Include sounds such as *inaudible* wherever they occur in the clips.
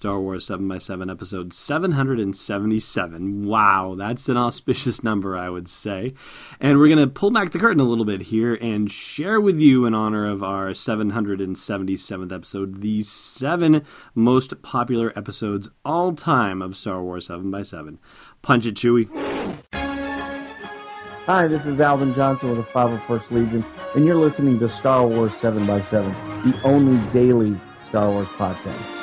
Star Wars 7x7 episode 777. Wow, that's an auspicious *laughs* number, I would say. And we're going to pull back the curtain a little bit here and share with you, in honor of our 777th episode, the seven most popular episodes all time of Star Wars 7x7. Punch it, Chewie. Hi, this is Alvin Johnson with the 501st Legion, and you're listening to Star Wars 7x7, the only daily Star Wars podcast.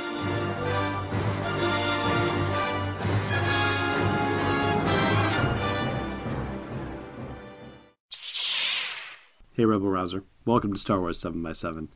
Hey, Rebel Rouser. Welcome to Star Wars 7x7.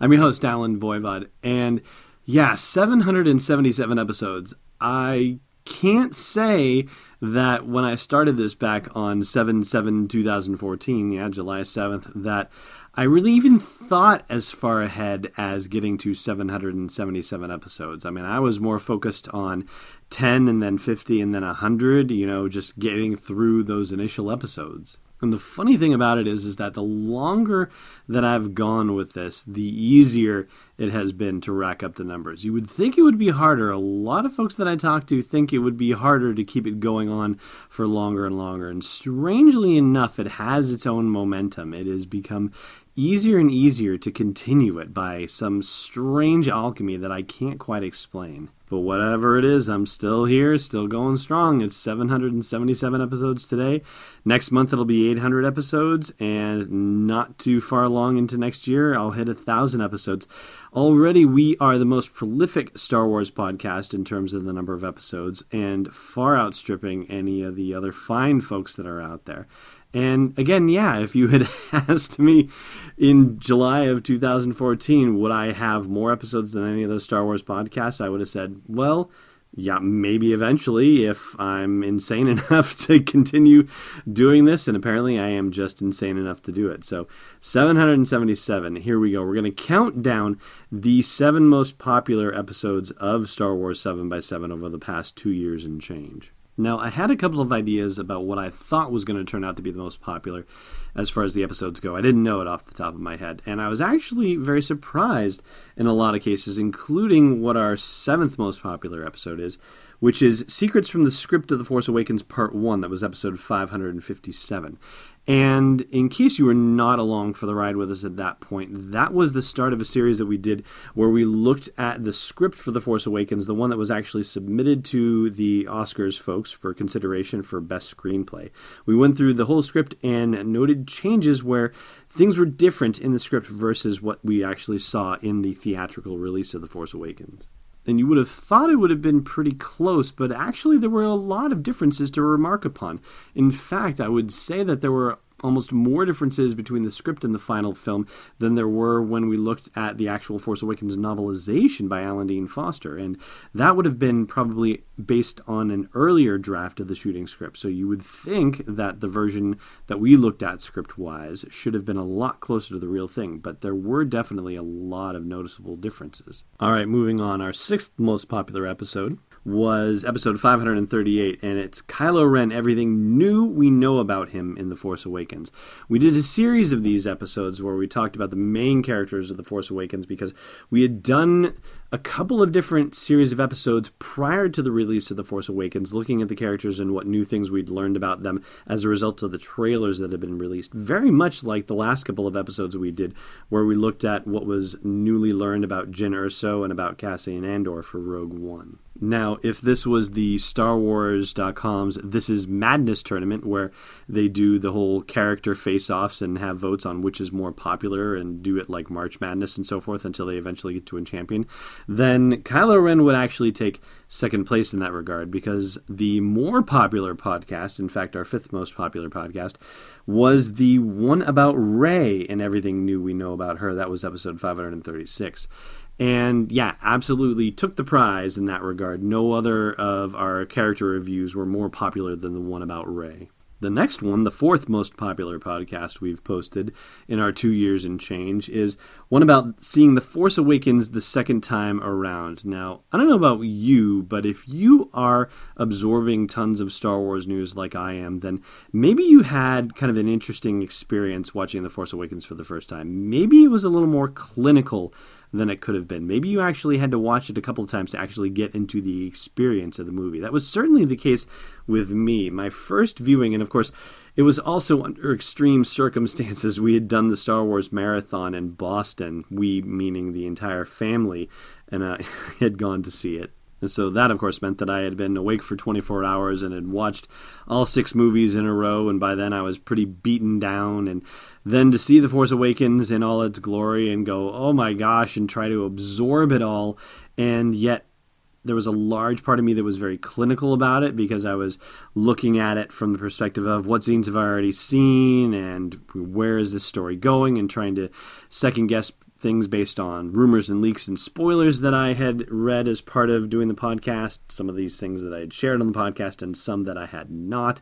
I'm your host, Allen Voivod, and yeah, 777 episodes. I can't say that when I started this back on 7 7 2014, yeah, July 7th, that I really even thought as far ahead as getting to 777 episodes. I mean, I was more focused on 10 and then 50 and then 100, you know, just getting through those initial episodes. And the funny thing about it is, is that the longer that I've gone with this, the easier it has been to rack up the numbers. You would think it would be harder. A lot of folks that I talk to think it would be harder to keep it going on for longer and longer. And strangely enough, it has its own momentum. It has become easier and easier to continue it by some strange alchemy that I can't quite explain. But whatever it is, I'm still here, still going strong. It's 777 episodes today. Next month it'll be 800 episodes, and not too far along into next year, I'll hit a thousand episodes. Already, we are the most prolific Star Wars podcast in terms of the number of episodes, and far outstripping any of the other fine folks that are out there. And again, yeah, if you had *laughs* asked me in July of 2014, would I have more episodes than any of those Star Wars podcasts? I would have said, well, yeah, maybe eventually if I'm insane *laughs* enough to continue doing this. And apparently I am just insane enough to do it. So 777, here we go. We're going to count down the seven most popular episodes of Star Wars 7x7 over the past two years and change. Now, I had a couple of ideas about what I thought was going to turn out to be the most popular as far as the episodes go. I didn't know it off the top of my head, and I was actually very surprised in a lot of cases, including what our seventh most popular episode is, which is Secrets from the Script of The Force Awakens Part 1. That was episode 557. And in case you were not along for the ride with us at that point, that was the start of a series that we did where we looked at the script for The Force Awakens, the one that was actually submitted to the Oscars folks for consideration for Best Screenplay. We went through the whole script and noted changes where things were different in the script versus what we actually saw in the theatrical release of The Force Awakens and you would have thought it would have been pretty close, but actually there were a lot of differences to remark upon. In fact, I would say that there were almost more differences between the script and the final film than there were when we looked at the actual Force Awakens novelization by Alan Dean Foster. And that would have been probably based on an earlier draft of the shooting script. So you would think that the version that we looked at script wise should have been a lot closer to the real thing, but there were definitely a lot of noticeable differences. All right, moving on. Our sixth most popular episode was episode 538, and it's Kylo Ren, everything new we know about him in The Force Awakens. We did a series of these episodes where we talked about the main characters of The Force Awakens because we had done a couple of different series of episodes prior to the release of The Force Awakens, looking at the characters and what new things we'd learned about them as a result of the trailers that had been released. Very much like the last couple of episodes we did, where we looked at what was newly learned about Jyn Erso and about Cassian Andor for Rogue One. Now, if this was the Star Wars.com's This Is Madness tournament, where they do the whole character face offs and have votes on which is more popular and do it like March Madness and so forth until they eventually get to a champion, then Kylo Ren would actually take second place in that regard because the more popular podcast, in fact, our fifth most popular podcast, was the one about Rey and everything new we know about her. That was episode 536. And yeah, absolutely took the prize in that regard. No other of our character reviews were more popular than the one about Rey. The next one, the fourth most popular podcast we've posted in our two years and change, is one about seeing The Force Awakens the second time around. Now, I don't know about you, but if you are absorbing tons of Star Wars news like I am, then maybe you had kind of an interesting experience watching The Force Awakens for the first time. Maybe it was a little more clinical than it could have been. Maybe you actually had to watch it a couple of times to actually get into the experience of the movie. That was certainly the case with me. My first viewing, and of course, it was also under extreme circumstances. We had done the Star Wars marathon in Boston, we meaning the entire family, and I *laughs* had gone to see it. And so that, of course, meant that I had been awake for 24 hours and had watched all six movies in a row. And by then I was pretty beaten down. And then to see The Force Awakens in all its glory and go, oh my gosh, and try to absorb it all. And yet there was a large part of me that was very clinical about it because I was looking at it from the perspective of what scenes have I already seen and where is this story going and trying to second guess things based on rumors and leaks and spoilers that I had read as part of doing the podcast, some of these things that I had shared on the podcast, and some that I had not.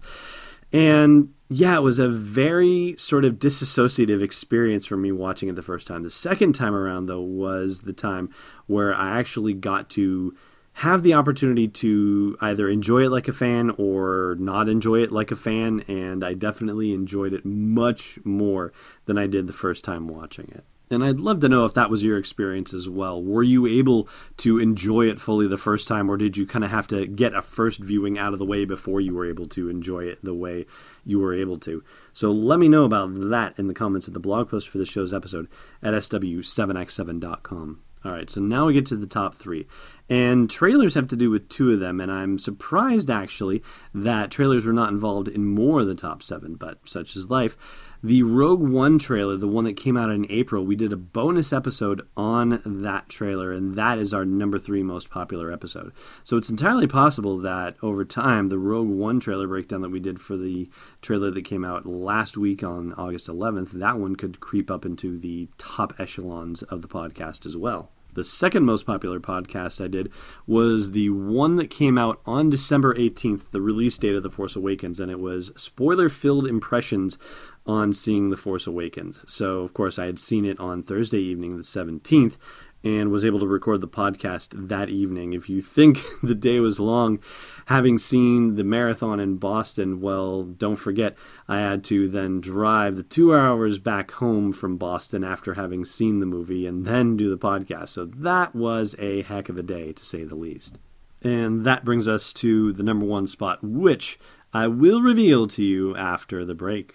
And yeah, it was a very sort of disassociative experience for me watching it the first time. The second time around, though, was the time where I actually got to have the opportunity to either enjoy it like a fan or not enjoy it like a fan, and I definitely enjoyed it much more than I did the first time watching it. And I'd love to know if that was your experience as well. Were you able to enjoy it fully the first time, or did you kind of have to get a first viewing out of the way before you were able to enjoy it the way you were able to? So let me know about that in the comments of the blog post for the show's episode at sw7x7.com. All right, so now we get to the top three. And trailers have to do with two of them, and I'm surprised actually that trailers were not involved in more of the top seven, but such is life. The Rogue One trailer, the one that came out in April, we did a bonus episode on that trailer, and that is our number three most popular episode. So it's entirely possible that over time, the Rogue One trailer breakdown that we did for the trailer that came out last week on August 11th, that one could creep up into the top echelons of the podcast as well. The second most popular podcast I did was the one that came out on December 18th, the release date of The Force Awakens, and it was spoiler filled impressions on seeing The Force Awakens. So, of course, I had seen it on Thursday evening, the 17th, and was able to record the podcast that evening. If you think *laughs* the day was long, having seen the marathon in Boston, well, don't forget, I had to then drive the two hours back home from Boston after having seen the movie and then do the podcast. So that was a heck of a day, to say the least. And that brings us to the number one spot, which I will reveal to you after the break.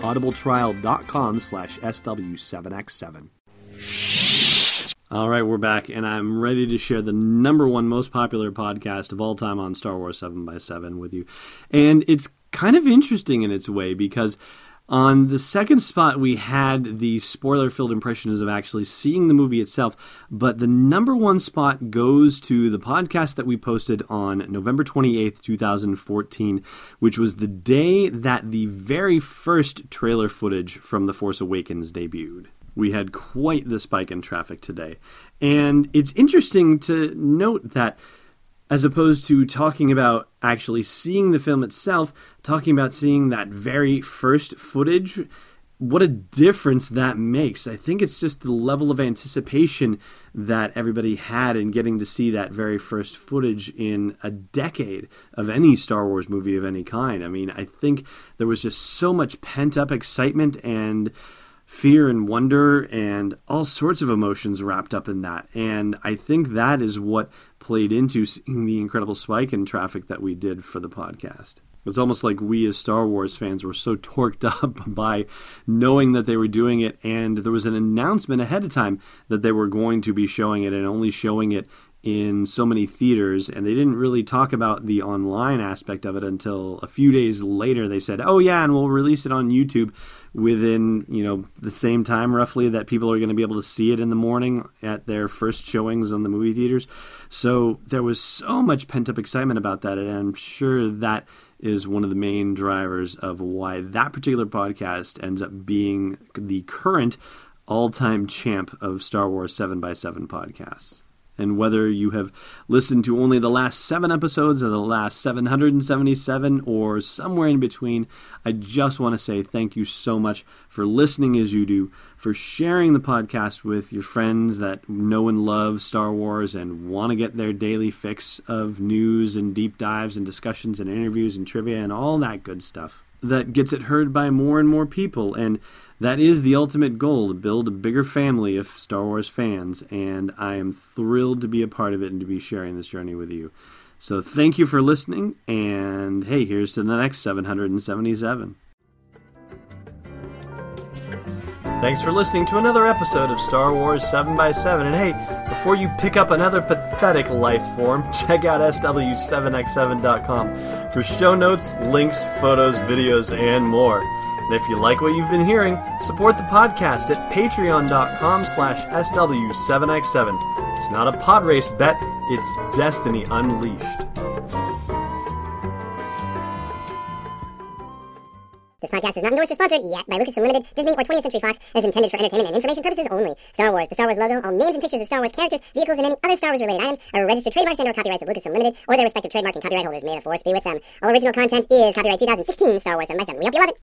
audibletrial.com slash SW7X7. All right, we're back, and I'm ready to share the number one most popular podcast of all time on Star Wars 7x7 with you. And it's kind of interesting in its way because on the second spot, we had the spoiler filled impressions of actually seeing the movie itself, but the number one spot goes to the podcast that we posted on November 28th, 2014, which was the day that the very first trailer footage from The Force Awakens debuted we had quite the spike in traffic today. And it's interesting to note that as opposed to talking about actually seeing the film itself, talking about seeing that very first footage, what a difference that makes. I think it's just the level of anticipation that everybody had in getting to see that very first footage in a decade of any Star Wars movie of any kind. I mean, I think there was just so much pent up excitement and fear and wonder and all sorts of emotions wrapped up in that. And I think that is what played into seeing the incredible spike in traffic that we did for the podcast. It's almost like we as Star Wars fans were so *laughs* torqued up by knowing that they were doing it, and there was an announcement ahead of time that they were going to be showing it and only showing it in so many theaters, and they didn't really talk about the online aspect of it until a few days later. They said, "Oh yeah, and we'll release it on YouTube within you know the same time roughly that people are going to be able to see it in the morning at their first showings on the movie theaters." So there was so much pent up excitement about that, and I'm sure that is one of the main drivers of why that particular podcast ends up being the current all-time champ of Star Wars 7 by 7 podcasts. And whether you have listened to only the last seven episodes or the last 777 or somewhere in between, I just want to say thank you so much for listening as you do, for sharing the podcast with your friends that know and love Star Wars and want to get their daily fix of news and deep dives and discussions and interviews and trivia and all that good stuff that gets it heard by more and more people. And that is the ultimate goal to build a bigger family of Star Wars fans. And I am thrilled to be a part of it and to be sharing this journey with you. So thank you for listening. And hey, here's to the next 777. Thanks for listening to another episode of Star Wars 7x7. And hey, before you pick up another pathetic life form, *laughs* check out SW7x7.com for show notes, links, photos, videos, and more. And if you like what you've been hearing, support the podcast at patreon.com slash SW7x7. It's not a pod race bet, it's destiny unleashed. This podcast is not endorsed or sponsored yet by Lucasfilm Limited, Disney, or 20th Century Fox. It is intended for entertainment and information purposes only. Star Wars, the Star Wars logo, all names and pictures of Star Wars characters, vehicles, and any other Star Wars related items are registered trademarks and/or copyrights of Lucasfilm Limited or their respective trademark and copyright holders. May the force be with them. All original content is copyright 2016 Star Wars 7 by 7. We hope you love it.